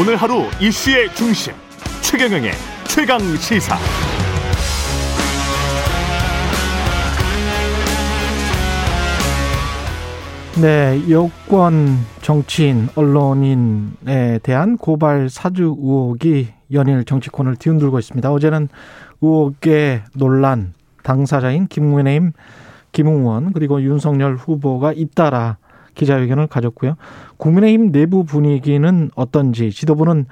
오늘 하루 이슈의 중심 최경영의 최강 시사. 네, 여권 정치인, 언론인에 대한 고발 사주 의혹이 연일 정치권을 뒤흔들고 있습니다. 어제는 의혹의 논란 당사자인 김문혜임 김웅원 그리고 윤석열 후보가 잇따라 기자회견을 가졌고요. 국민의힘 내부 분위기는 어떤지 지도부는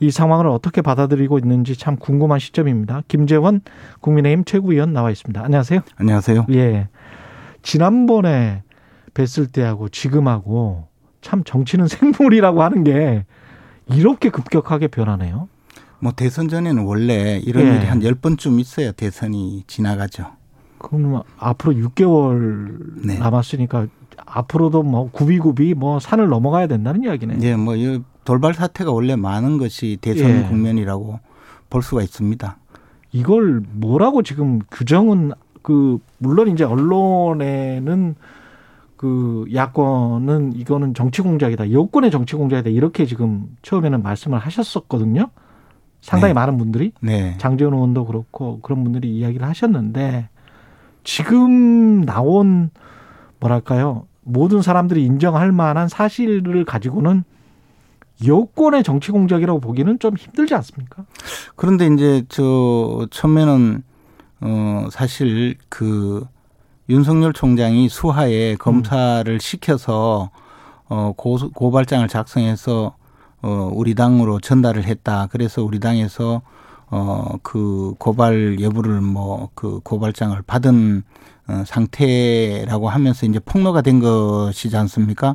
이 상황을 어떻게 받아들이고 있는지 참 궁금한 시점입니다. 김재원 국민의힘 최고위원 나와 있습니다. 안녕하세요. 안녕하세요. 예. 지난번에 뵀을 때하고 지금하고 참 정치는 생물이라고 하는 게 이렇게 급격하게 변하네요. 뭐 대선 전에는 원래 이런 예. 일이 한 열번쯤 있어야 대선이 지나가죠. 그럼 앞으로 6개월 네. 남았으니까 앞으로도 뭐 구비구비 뭐 산을 넘어가야 된다는 이야기네. 예, 뭐 이 돌발 사태가 원래 많은 것이 대선 예. 국면이라고 볼 수가 있습니다. 이걸 뭐라고 지금 규정은 그 물론 이제 언론에는 그 야권은 이거는 정치 공작이다. 여권의 정치 공작이다. 이렇게 지금 처음에는 말씀을 하셨었거든요. 상당히 네. 많은 분들이 네. 장재원 의원도 그렇고 그런 분들이 이야기를 하셨는데 지금 나온 뭐랄까요 모든 사람들이 인정할 만한 사실을 가지고는 여권의 정치 공작이라고 보기는 좀 힘들지 않습니까? 그런데 이제 저 처음에는 어 사실 그 윤석열 총장이 수하에 검사를 시켜서 어 고, 고발장을 작성해서 어 우리 당으로 전달을 했다. 그래서 우리 당에서 어 그 고발 여부를 뭐 그 고발장을 받은 어 상태라고 하면서 이제 폭로가 된 것이지 않습니까?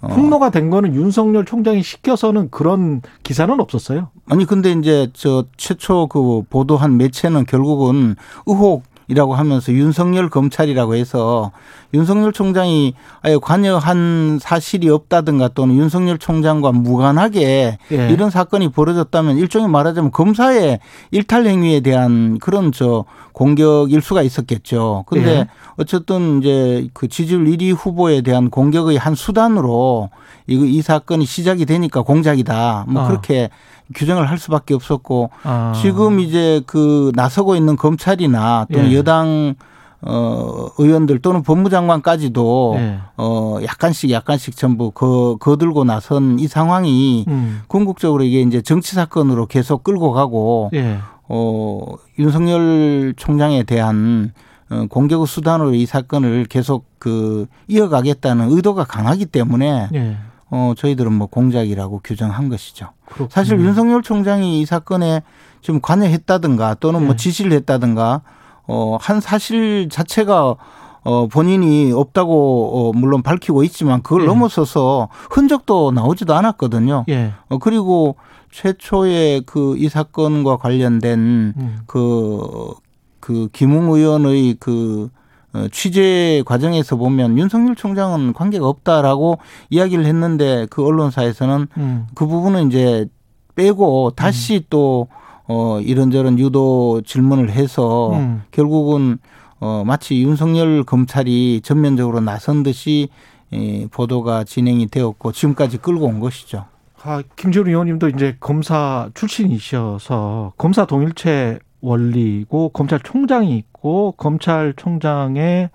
어. 폭로가 된 거는 윤석열 총장이 시켜서는 그런 기사는 없었어요. 아니 근데 이제 저 최초 그 보도한 매체는 결국은 의혹 이라고 하면서 윤석열 검찰이라고 해서 윤석열 총장이 아예 관여한 사실이 없다든가 또는 윤석열 총장과 무관하게 예. 이런 사건이 벌어졌다면 일종의 말하자면 검사의 일탈 행위에 대한 그런 저 공격일 수가 있었겠죠. 근데 예. 어쨌든 이제 그 지지율 1위 후보에 대한 공격의 한 수단으로 이거 이 사건이 시작이 되니까 공작이다. 뭐 아. 그렇게 규정을 할 수밖에 없었고 아. 지금 이제 그 나서고 있는 검찰이나 또는 예. 여당 어 의원들 또는 법무장관까지도 예. 어 약간씩 약간씩 전부 거 거들고 나선 이 상황이 음. 궁극적으로 이게 이제 정치 사건으로 계속 끌고 가고 예. 어 윤석열 총장에 대한 어, 공격의 수단으로 이 사건을 계속 그 이어가겠다는 의도가 강하기 때문에 예. 어 저희들은 뭐 공작이라고 규정한 것이죠. 그렇군요. 사실 윤석열 총장이 이 사건에 좀 관여했다든가 또는 뭐 네. 지시를 했다든가 어 한 사실 자체가 어 본인이 없다고 어 물론 밝히고 있지만 그걸 네. 넘어서서 흔적도 나오지도 않았거든요. 예. 어 그리고 최초의 그 이 사건과 관련된 음. 그, 그 김웅 의원의 그 어, 취재 과정에서 보면 윤석열 총장은 관계가 없다라고 이야기를 했는데 그 언론사에서는 음. 그 부분은 이제 빼고 다시 또 어, 이런저런 유도 질문을 해서 음. 결국은 어, 마치 윤석열 검찰이 전면적으로 나선 듯이 예, 보도가 진행이 되었고 지금까지 끌고 온 것이죠. 아, 김재훈 의원님도 이제 검사 출신이셔서 검사 동일체 원리고 검찰총장이 있고 검찰총장의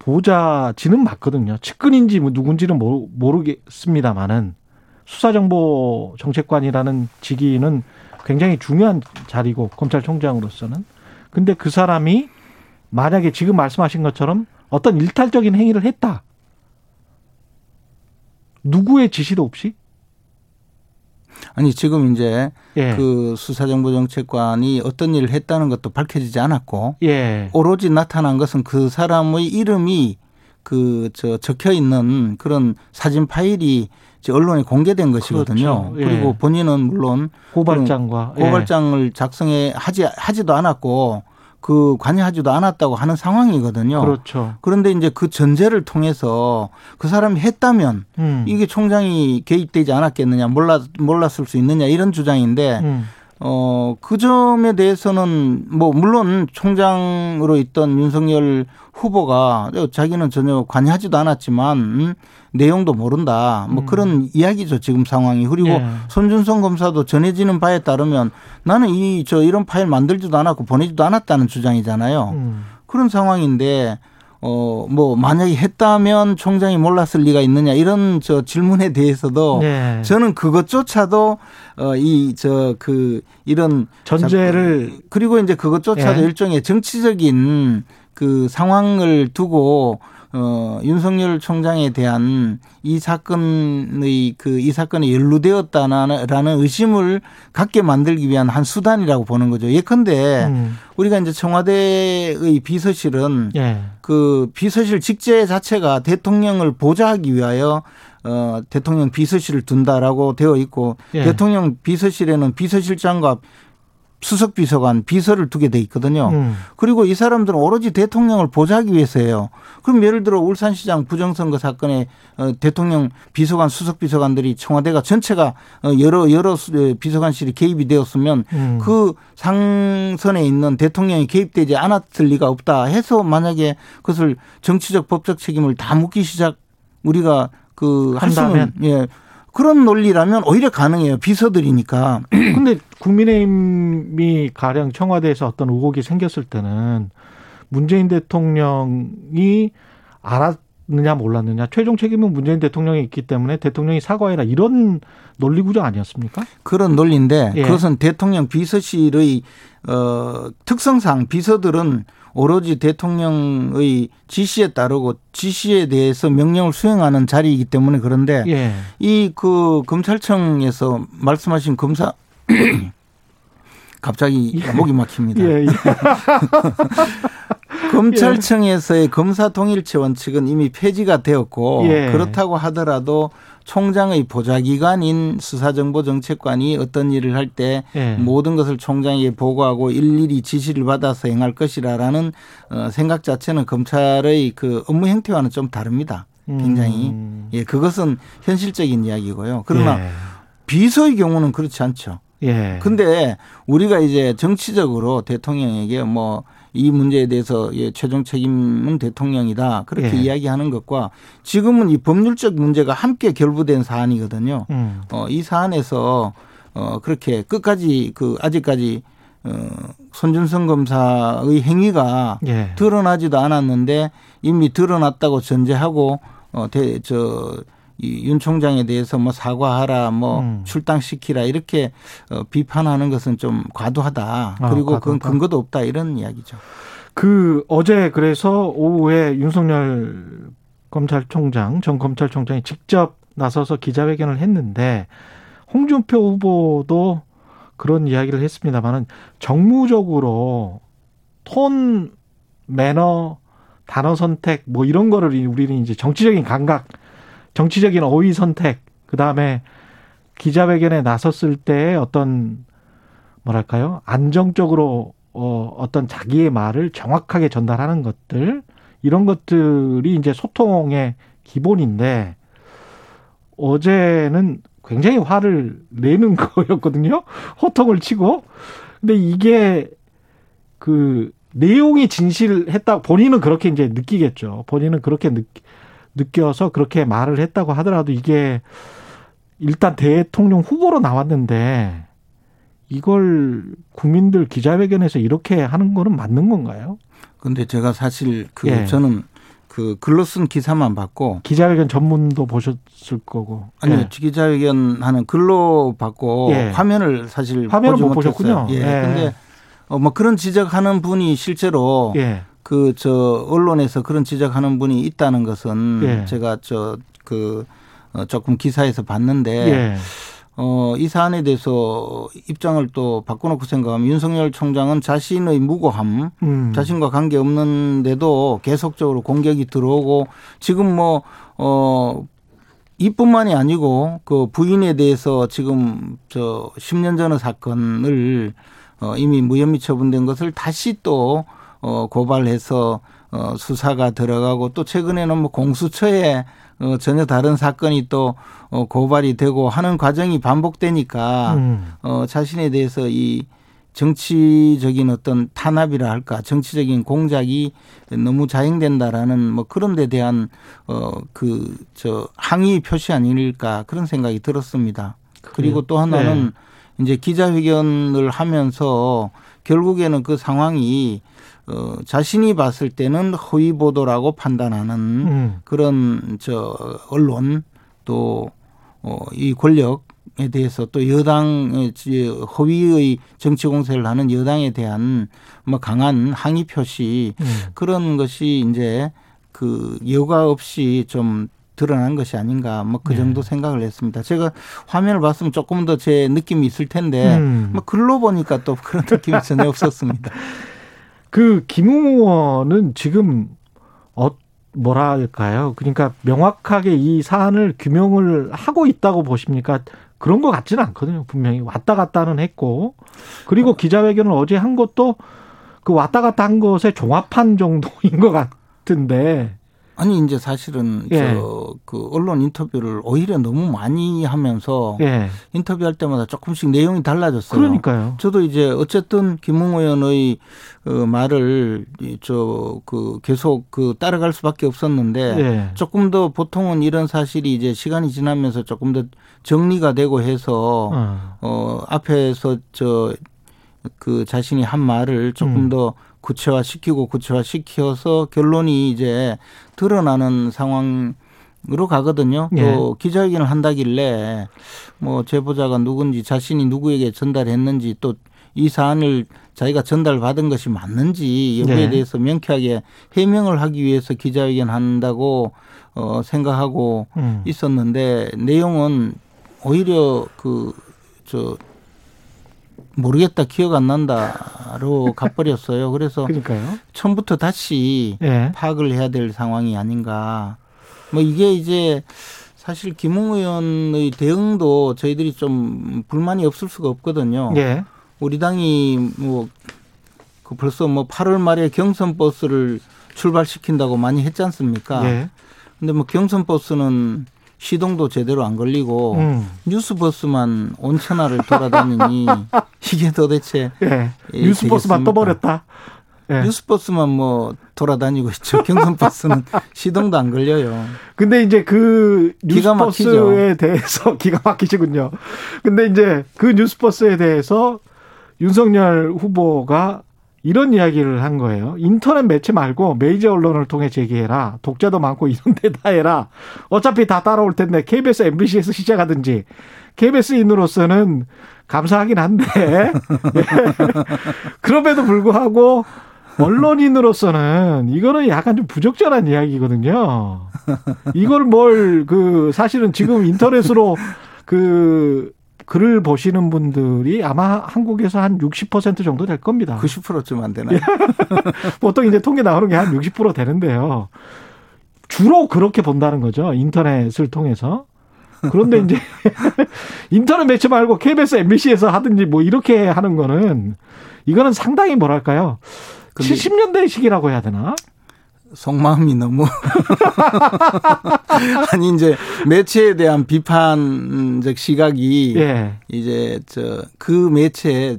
보좌진은 맞거든요. 측근인지 뭐 누군지는 모르- 모르겠습니다만은 수사정보 정책관이라는 직위는 굉장히 중요한 자리고 검찰총장으로서는 근데 그 사람이 만약에 지금 말씀하신 것처럼 어떤 일탈적인 행위를 했다. 누구의 지시도 없이? 아니 지금 이제 예. 그 수사정보정책관이 어떤 일을 했다는 것도 밝혀지지 않았고 예. 오로지 나타난 것은 그 사람의 이름이 그 저 적혀 있는 그런 사진 파일이 언론에 공개된 것이거든요. 그렇죠. 예. 그리고 본인은 물론 고발장과 예. 고발장을 작성해 하지 하지도 않았고 그 관여하지도 않았다고 하는 상황이거든요. 그렇죠. 그런데 이제 그 전제를 통해서 그 사람이 했다면 음. 이게 총장이 개입되지 않았겠느냐 몰랐 몰랐을 수 있느냐 이런 주장인데 음. 어, 그 점에 대해서는 뭐 물론 총장으로 있던 윤석열 후보가 자기는 전혀 관여하지도 않았지만 음, 내용도 모른다. 뭐 음. 그런 이야기죠 지금 상황이. 그리고 예. 손준성 검사도 전해지는 바에 따르면 나는 이 저 이런 파일 만들지도 않았고 보내지도 않았다는 주장이잖아요. 음. 그런 상황인데 어, 뭐, 만약에 했다면 총장이 몰랐을 리가 있느냐, 이런 저 질문에 대해서도 네. 저는 그것조차도, 어, 이, 저, 그, 이런. 전제를. 그리고 이제 그것조차도 네. 일종의 정치적인 그 상황을 두고 어, 윤석열 총장에 대한 이 사건의 그 이 사건에 연루되었다라는 의심을 갖게 만들기 위한 한 수단이라고 보는 거죠. 예컨대 음. 우리가 이제 청와대의 비서실은 예. 그 비서실 직제 자체가 대통령을 보좌하기 위하여 어, 대통령 비서실을 둔다라고 되어 있고 예. 대통령 비서실에는 비서실장과 수석 비서관 비서를 두게 돼 있거든요. 음. 그리고 이 사람들은 오로지 대통령을 보좌하기 위해서예요. 그럼 예를 들어 울산시장 부정선거 사건에 어, 대통령 비서관 수석 비서관들이 청와대가 전체가 어, 여러 여러 비서관실이 개입이 되었으면 음. 그 상선에 있는 대통령이 개입되지 않았을 리가 없다 해서 만약에 그것을 정치적 법적 책임을 다 묻기 시작 우리가 그 한다면 예 그런 논리라면 오히려 가능해요. 비서들이니까. 근데 국민의힘이 가령 청와대에서 어떤 의혹이 생겼을 때는 문재인 대통령이 알았느냐 몰랐느냐 최종 책임은 문재인 대통령이 있기 때문에 대통령이 사과해라 이런 논리 구조 아니었습니까? 그런 논리인데 예. 그것은 대통령 비서실의 어 특성상 비서들은 오로지 대통령의 지시에 따르고 지시에 대해서 명령을 수행하는 자리이기 때문에 그런데 예. 이그 검찰청에서 말씀하신 검사 갑자기 예. 목이 막힙니다. 예. 예. 검찰청에서의 검사 통일체 원칙은 이미 폐지가 되었고 예. 그렇다고 하더라도 총장의 보좌기관인 수사정보정책관이 어떤 일을 할때 예. 모든 것을 총장에게 보고하고 일일이 지시를 받아서 행할 것이라라는 어, 생각 자체는 검찰의 그 업무 형태와는 좀 다릅니다. 굉장히 음. 예 그것은 현실적인 이야기고요. 그러나 예. 비서의 경우는 그렇지 않죠. 예. 근데 우리가 이제 정치적으로 대통령에게 뭐 이 문제에 대해서 예, 최종 책임은 대통령이다. 그렇게 예. 이야기하는 것과 지금은 이 법률적 문제가 함께 결부된 사안이거든요. 음. 어, 이 사안에서 어, 그렇게 끝까지 그 아직까지 어, 손준성 검사의 행위가 예. 드러나지도 않았는데 이미 드러났다고 전제하고 어, 대, 저, 이윤 총장에 대해서 뭐 사과하라, 뭐 음. 출당시키라 이렇게 어, 비판하는 것은 좀 과도하다. 아, 그리고 그건 근거도 없다 이런 이야기죠. 그 어제 그래서 오후에 윤석열 검찰총장 전 검찰총장이 직접 나서서 기자회견을 했는데 홍준표 후보도 그런 이야기를 했습니다만은 정무적으로 톤 매너 단어 선택 뭐 이런 거를 우리는 이제 정치적인 감각 정치적인 어휘 선택, 그 다음에 기자회견에 나섰을 때 어떤 뭐랄까요 안정적으로 어 어떤 자기의 말을 정확하게 전달하는 것들 이런 것들이 이제 소통의 기본인데 어제는 굉장히 화를 내는 거였거든요. 호통을 치고. 근데 이게 그 내용이 진실했다 본인은 그렇게 이제 느끼겠죠. 본인은 그렇게 느끼 느껴서 그렇게 말을 했다고 하더라도 이게 일단 대통령 후보로 나왔는데 이걸 국민들 기자회견에서 이렇게 하는 거는 맞는 건가요? 근데 제가 사실 그 예. 저는 그 글로 쓴 기사만 봤고 기자회견 전문도 보셨을 거고 아니요 예. 기자회견 하는 글로 봤고 예. 화면을 사실 화면을 못 보셨군요. 예. 예. 근데 어 뭐 그런 지적하는 분이 실제로 예. 그 저 언론에서 그런 지적하는 분이 있다는 것은 예. 제가 저그 어, 조금 기사에서 봤는데 예. 어, 이 사안에 대해서 입장을 또 바꿔놓고 생각하면 윤석열 총장은 자신의 무고함, 음. 자신과 관계 없는데도 계속적으로 공격이 들어오고 지금 뭐, 어, 이뿐만이 아니고 그 부인에 대해서 지금 저 10년 전의 사건을 어, 이미 무혐의 처분된 것을 다시 또 어, 고발해서 어, 수사가 들어가고 또 최근에는 뭐 공수처에 어, 전혀 다른 사건이 또 어, 고발이 되고 하는 과정이 반복되니까 음. 어, 자신에 대해서 이 정치적인 어떤 탄압이라 할까 정치적인 공작이 너무 자행된다라는 뭐 그런 데 대한 어 그 저 항의 표시 아닐까 그런 생각이 들었습니다. 그리고 또 하나는 네. 이제 기자회견을 하면서 결국에는 그 상황이 어 자신이 봤을 때는 허위 보도라고 판단하는 음. 그런 저 언론 또 어 이 권력 에 대해서 또 여당의 허위의 정치 공세를 하는 여당에 대한 뭐 강한 항의 표시 음. 그런 것이 이제 그 여과 없이 좀 드러난 것이 아닌가 뭐그 네. 정도 네. 생각을 했습니다. 제가 화면을 봤으면 조금 더 제 느낌이 있을 텐데 음. 뭐 글로 보니까 또 그런 느낌이 전혀 없었습니다. 그 김웅 의원은 지금 어 뭐랄까요? 그러니까 명확하게 이 사안을 규명을 하고 있다고 보십니까? 그런 것 같지는 않거든요. 분명히 왔다 갔다는 했고 그리고 기자회견을 어제 한 것도 그 왔다 갔다 한 것의 종합한 정도인 것 같은데 아니 이제 사실은 예. 저그 언론 인터뷰를 오히려 너무 많이 하면서 예. 인터뷰할 때마다 조금씩 내용이 달라졌어요. 그러니까요. 저도 이제 어쨌든 김웅 의원의 그 말을 저 그 계속 그 따라갈 수밖에 없었는데 예. 조금 더 보통은 이런 사실이 이제 시간이 지나면서 조금 더 정리가 되고 해서 어, 어 앞에서 저 그 자신이 한 말을 조금 음. 더 구체화시키고 구체화시켜서 결론이 이제 드러나는 상황 으로 가거든요. 예. 또 기자회견을 한다길래 뭐 제보자가 누군지 자신이 누구에게 전달했는지 또 이 사안을 자기가 전달받은 것이 맞는지 여부에 네. 대해서 명쾌하게 해명을 하기 위해서 기자회견 한다고 어 생각하고 음. 있었는데 내용은 오히려 그저 모르겠다 기억 안 난다로 가버렸어요. 그래서 그러니까요. 처음부터 다시 네. 파악을 해야 될 상황이 아닌가. 뭐 이게 이제 사실 김웅 의원의 대응도 저희들이 좀 불만이 없을 수가 없거든요. 네. 우리 당이 뭐 그 벌써 뭐 8월 말에 경선 버스를 출발시킨다고 많이 했지 않습니까? 네. 근데 뭐 경선 버스는 시동도 제대로 안 걸리고 음. 뉴스버스만 온천하를 돌아다니니 이게 도대체 예. 뉴스버스만 떠버렸다. 예. 뉴스버스만 뭐 돌아다니고 있죠. 경선버스는 시동도 안 걸려요. 근데 이제 그 뉴스버스에 대해서 기가 막히시군요. 근데 이제 그 뉴스버스에 대해서 윤석열 후보가 이런 이야기를 한 거예요. 인터넷 매체 말고 메이저 언론을 통해 제기해라. 독자도 많고 이런 데다 해라. 어차피 다 따라올 텐데 KBS, MBC에서 시작하든지 KBS인으로서는 감사하긴 한데 예. 그럼에도 불구하고 언론인으로서는 이거는 약간 좀 부적절한 이야기거든요. 이걸 뭘 그 사실은 지금 인터넷으로 그 글을 보시는 분들이 아마 한국에서 한 60% 정도 될 겁니다. 90%쯤 안 되나요? 보통 이제 통계 나오는 게 한 60% 되는데요. 주로 그렇게 본다는 거죠. 인터넷을 통해서. 그런데 이제 인터넷 매체 말고 KBS, MBC에서 하든지 뭐 이렇게 하는 거는 이거는 상당히 뭐랄까요. 70년대식이라고 해야 되나? 속마음이 너무 아니 이제 매체에 대한 비판적 시각이 예. 이제 저 그 매체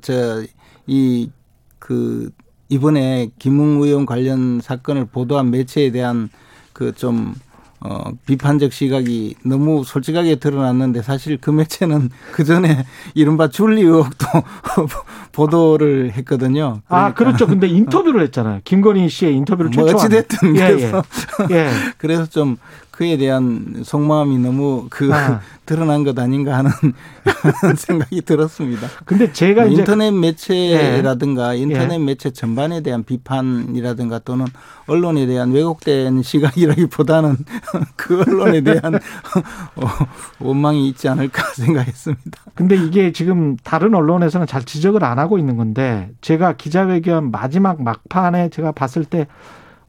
저이그 이번에 김웅 의원 관련 사건을 보도한 매체에 대한 그 좀 어, 비판적 시각이 너무 솔직하게 드러났는데 사실 그 매체는 그 전에 이른바 줄리 의혹도 보도를 했거든요. 아, 그러니까. 아, 그렇죠. 근데 인터뷰를 했잖아요. 김건희 씨의 인터뷰를 최초. 뭐 어찌됐든 예, 그래서 예. 예. 그래서 좀 그에 대한 속마음이 너무 그 아. 드러난 것 아닌가 하는 생각이 들었습니다. 근데 제가 뭐 인터넷 매체라든가 예. 인터넷 매체 전반에 대한 비판이라든가 또는 언론에 대한 왜곡된 시각이라기보다는 그 언론에 대한 어, 원망이 있지 않을까 생각했습니다. 근데 이게 지금 다른 언론에서는 잘 지적을 안 하고 있는 건데 제가 기자회견 마지막 막판에 제가 봤을 때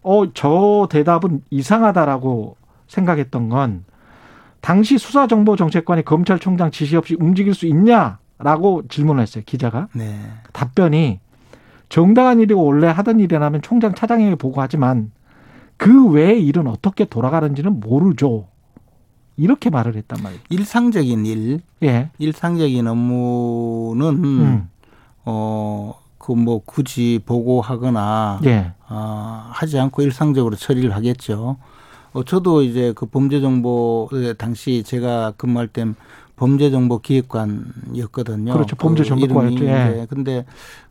어, 저 대답은 이상하다라고 생각했던 건 당시 수사정보정책관이 검찰총장 지시 없이 움직일 수 있냐라고 질문을 했어요 기자가 네. 답변이 정당한 일이고 원래 하던 일이라면 총장 차장에게 보고하지만 그 외의 일은 어떻게 돌아가는지는 모르죠. 이렇게 말을 했단 말이에요. 일상적인 일, 예. 일상적인 업무는 음. 어, 그 뭐 굳이 보고하거나 예. 아, 하지 않고 일상적으로 처리를 하겠죠. 어, 저도 이제 그 범죄정보 당시 제가 근무할 땐 범죄정보기획관이었거든요. 그렇죠. 그 범죄정보과였죠. 이름이 예. 근데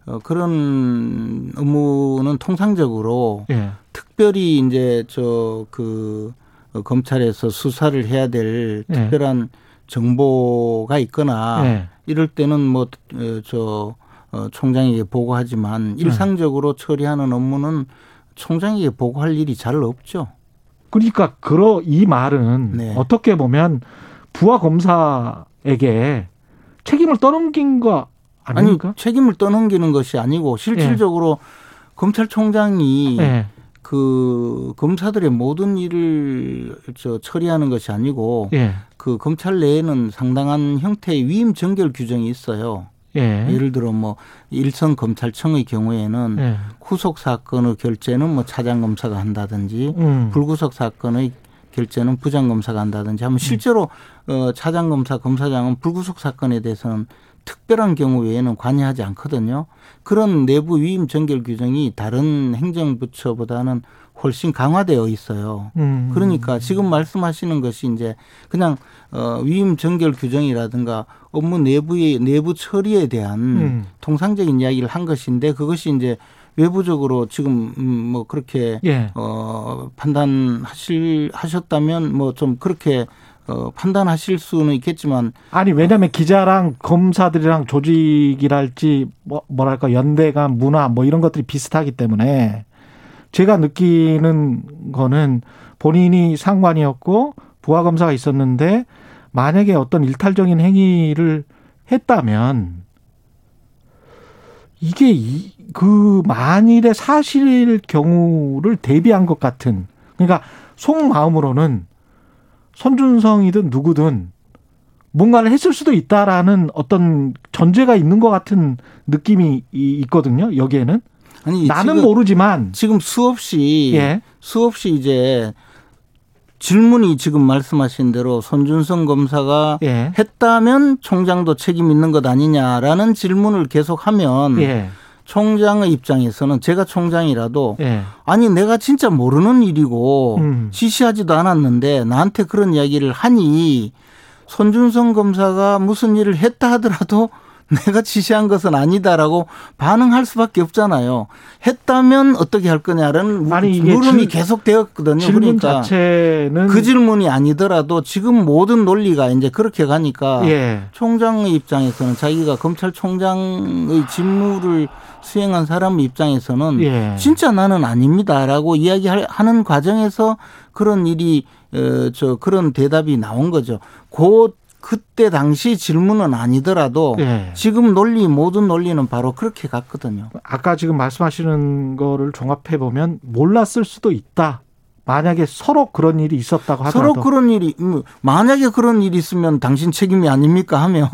어, 그런 업무는 통상적으로 예. 특별히 이제 저그 어, 검찰에서 수사를 해야 될 예. 특별한 정보가 있거나 예. 이럴 때는 뭐저 어, 총장에게 보고하지만 네. 일상적으로 처리하는 업무는 총장에게 보고할 일이 잘 없죠. 그러니까 그러 이 말은 네. 어떻게 보면 부하 검사에게 책임을 떠넘긴 거 아닙니까? 아니 책임을 떠넘기는 것이 아니고 실질적으로 검찰총장이 예. 그 검사들의 모든 일을 저 처리하는 것이 아니고 예. 그 검찰 내에는 상당한 형태의 위임 전결 규정이 있어요. 예. 예를 들어 뭐 일선 검찰청의 경우에는 예. 후속 사건의 결재는 뭐 차장 검사가 한다든지 음. 불구속 사건의 결재는 부장 검사가 한다든지 하면 실제로 어 차장 검사 검사장은 불구속 사건에 대해서는 특별한 경우 외에는 관여하지 않거든요. 그런 내부 위임 전결 규정이 다른 행정부처보다는 훨씬 강화되어 있어요. 음. 그러니까 지금 말씀하시는 것이 이제 그냥 어 위임 전결 규정이라든가 업무 내부의 내부 처리에 대한 음. 통상적인 이야기를 한 것인데 그것이 이제 외부적으로 지금 음, 뭐 그렇게 예. 어 판단하실 하셨다면 뭐 좀 그렇게 어 판단하실 수는 있겠지만 아니 왜냐하면 기자랑 검사들이랑 조직이랄지 뭐 뭐랄까 연대감 문화 뭐 이런 것들이 비슷하기 때문에 제가 느끼는 거는 본인이 상관이었고 부하 검사가 있었는데 만약에 어떤 일탈적인 행위를 했다면 이게 이, 그 만일의 사실 경우를 대비한 것 같은 그러니까 속마음으로는 손준성이든 누구든 뭔가를 했을 수도 있다라는 어떤 전제가 있는 것 같은 느낌이 이- 있거든요. 여기에는 아니 나는 지금, 모르지만 지금 수없이 예. 수없이 이제 질문이 지금 말씀하신 대로 손준성 검사가 예. 했다면 총장도 책임 있는 것 아니냐라는 질문을 계속하면 예. 총장의 입장에서는 제가 총장이라도 예. 아니 내가 진짜 모르는 일이고 음. 지시하지도 않았는데 나한테 그런 이야기를 하니 손준성 검사가 무슨 일을 했다 하더라도 내가 지시한 것은 아니다라고 반응할 수밖에 없잖아요. 했다면 어떻게 할 거냐라는 아니, 물음이 질- 계속되었거든요. 질문 그러니까 자체는 그 질문이 아니더라도 지금 모든 논리가 이제 그렇게 가니까 예. 총장의 입장에서는 자기가 검찰총장의 직무를 수행한 사람의 입장에서는 예. 진짜 나는 아닙니다라고 이야기하는 과정에서 그런 일이 어저 그런 대답이 나온 거죠. 곧 그때 당시 질문은 아니더라도 예. 지금 논리 모든 논리는 바로 그렇게 갔거든요. 아까 지금 말씀하시는 거를 종합해 보면 몰랐을 수도 있다. 만약에 서로 그런 일이 있었다고 하더라도 서로 그런 일이 음, 만약에 그런 일이 있으면 당신 책임이 아닙니까 하면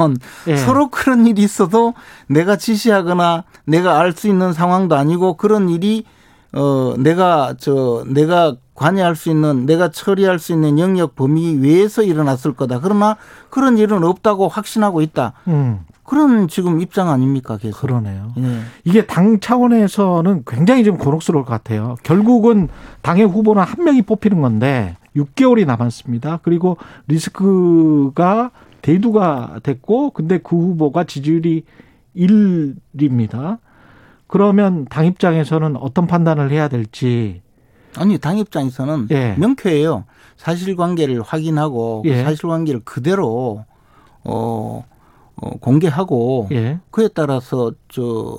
예. 서로 그런 일이 있어도 내가 지시하거나 내가 알 수 있는 상황도 아니고 그런 일이 어 내가 저 내가 관여할 수 있는 내가 처리할 수 있는 영역 범위 외에서 일어났을 거다. 그러나 그런 일은 없다고 확신하고 있다. 음, 그런 지금 입장 아닙니까 계속. 그러네요. 예. 이게 당 차원에서는 굉장히 좀 곤혹스러울 것 같아요. 결국은 당의 후보는 한 명이 뽑히는 건데 6개월이 남았습니다. 그리고 리스크가 대두가 됐고 근데 그 후보가 지지율이 1입니다. 그러면 당 입장에서는 어떤 판단을 해야 될지 아니 당 입장에서는 예. 명쾌해요. 사실관계를 확인하고 그 예. 사실관계를 그대로 어, 어 공개하고 예. 그에 따라서 저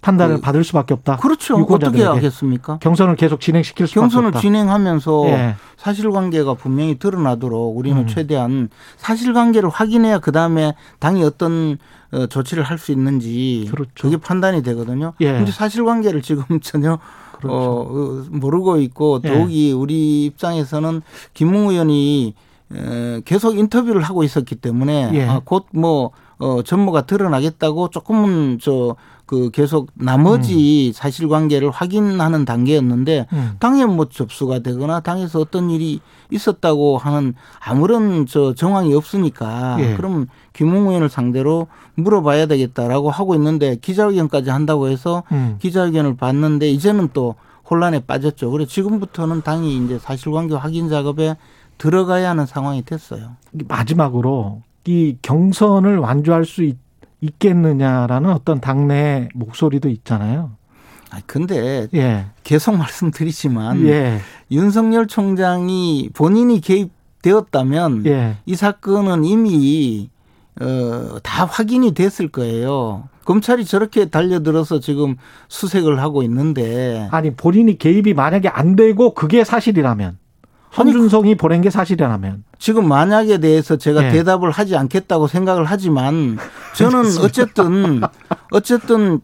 판단을 그- 받을 수밖에 없다. 그렇죠. 어떻게. 하겠습니까? 경선을 계속 진행시킬 수밖에 경선을 없다. 진행하면서 예. 사실관계가 분명히 드러나도록 우리는 음. 최대한 사실관계를 확인해야 그 다음에 당이 어떤 어, 조치를 할 수 있는지 그렇죠. 게 판단이 되거든요. 예. 근데 사실관계를 지금 전혀 그렇죠. 어, 어, 모르고 있고 예. 더욱이 우리 입장에서는 김웅 의원이 에, 계속 인터뷰를 하고 있었기 때문에 예. 아, 곧뭐 어 전모가 드러나겠다고 조금은 저 그 계속 나머지 음. 사실관계를 확인하는 단계였는데 음. 당에 뭐 접수가 되거나 당에서 어떤 일이 있었다고 하는 아무런 저 정황이 없으니까 예. 그럼 김웅 의원을 상대로 물어봐야 되겠다라고 하고 있는데 기자회견까지 한다고 해서 음. 기자회견을 봤는데 이제는 또 혼란에 빠졌죠. 그래 지금부터는 당이 이제 사실관계 확인 작업에 들어가야 하는 상황이 됐어요. 마지막으로 이 경선을 완주할 수 있, 겠느냐라는 어떤 당내 목소리도 있잖아요. 아 근데 예. 계속 말씀드리지만 예. 윤석열 총장이 본인이 개입되었다면 예. 이 사건은 이미 어, 다 확인이 됐을 거예요. 검찰이 저렇게 달려들어서 지금 수색을 하고 있는데 아니 본인이 개입이 만약에 안 되고 그게 사실이라면 손준성이 보낸 게 사실이라면 지금 만약에 대해서 제가 네. 대답을 하지 않겠다고 생각을 하지만 저는 어쨌든 어쨌든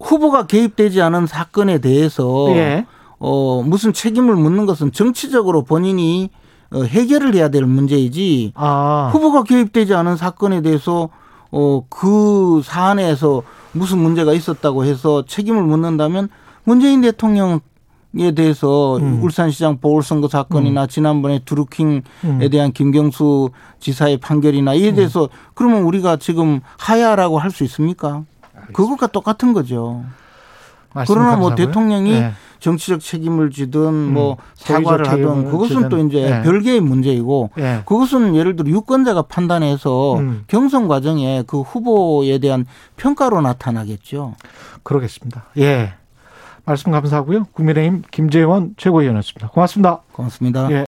후보가 개입되지 않은 사건에 대해서 네. 어 무슨 책임을 묻는 것은 정치적으로 본인이 어, 해결을 해야 될 문제이지 아. 후보가 개입되지 않은 사건에 대해서 어그 사안에서 무슨 문제가 있었다고 해서 책임을 묻는다면 문재인 대통령 에 대해서 음. 울산시장 보궐선거 사건이나 음. 지난번에 드루킹에 음. 대한 김경수 지사의 판결이나 이에 음. 대해서 그러면 우리가 지금 하야라고 할 수 있습니까? 알겠습니다. 그것과 똑같은 거죠. 그러나 뭐 대통령이 네. 정치적 책임을 지든 음. 뭐 사과를 하든 그것은 지든. 또 이제 네. 별개의 문제이고 네. 그것은 예를 들어 유권자가 판단해서 음. 경선 과정에 그 후보에 대한 평가로 나타나겠죠. 그러겠습니다. 예. 말씀 감사하고요. 국민의힘 김재원 최고위원이었습니다. 고맙습니다. 고맙습니다. 예.